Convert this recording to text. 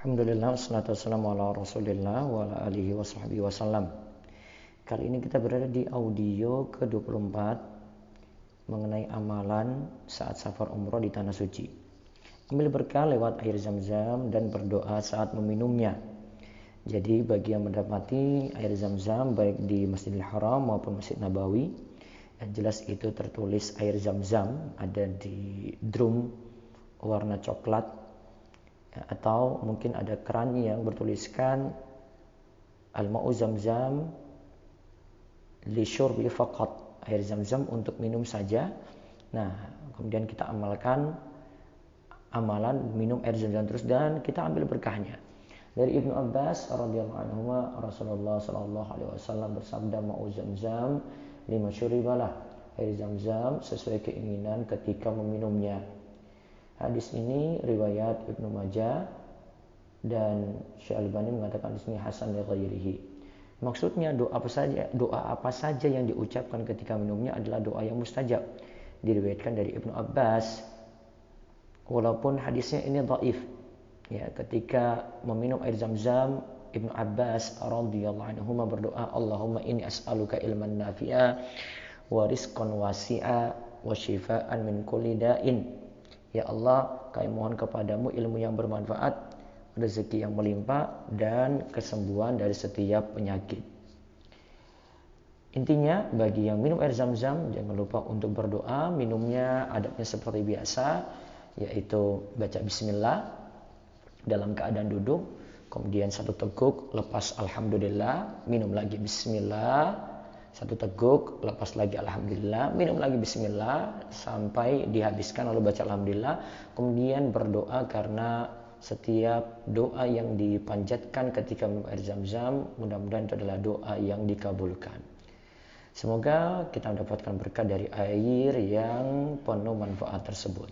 Alhamdulillah, wassalatu wassalamu ala rasulillah wa ala alihi wasallam Kali ini kita berada di audio ke-24 Mengenai amalan saat safar umroh di Tanah Suci. Ambil berkah lewat air zam-zam dan berdoa saat meminumnya. Jadi bagi yang mendapati air zam-zam baik di Masjidil Haram maupun Masjid Nabawi Yang jelas itu tertulis air zam-zam Ada di drum warna coklat atau mungkin ada keran yang bertuliskan al-ma'u zamzam li syurbi faqat. Air zam-zam untuk minum saja. Nah kemudian kita amalkan amalan minum air zam-zam terus dan kita ambil berkahnya. Dari Ibnu Abbas radhiyallahu anhu Rasulullah sallallahu alaihi wasallam bersabda ma'u zamzam lima syuribalah. Air zam-zam sesuai keinginan ketika meminumnya Hadis ini riwayat Ibnu Majah dan Syekh Albani mengatakan di sini hasan li ghairihi. Maksudnya doa apa saja doa apa saja yang diucapkan ketika minumnya adalah doa yang mustajab. Diriwayatkan dari Ibnu Abbas. Walaupun hadisnya ini dhaif. Ya, ketika meminum air Zam-Zam Ibnu Abbas radhiyallahu anhu berdoa Allahumma inni as'aluka ilman nafi'a wa rizqan wasi'a wa shifaan min kulli da'in Ya Allah, kami mohon kepadamu ilmu yang bermanfaat, rezeki yang melimpah, dan kesembuhan dari setiap penyakit. Intinya, bagi yang minum air zam-zam, jangan lupa untuk berdoa. Minumnya adabnya seperti biasa, yaitu baca bismillah dalam keadaan duduk. Kemudian satu teguk, lepas Alhamdulillah, minum lagi bismillah, satu teguk, lepas lagi Alhamdulillah, minum lagi Bismillah sampai dihabiskan lalu baca Alhamdulillah, kemudian berdoa karena setiap doa yang dipanjatkan ketika minum air zam-zam mudah-mudahan itu adalah doa yang dikabulkan. Semoga kita mendapatkan berkah dari air yang penuh manfaat tersebut.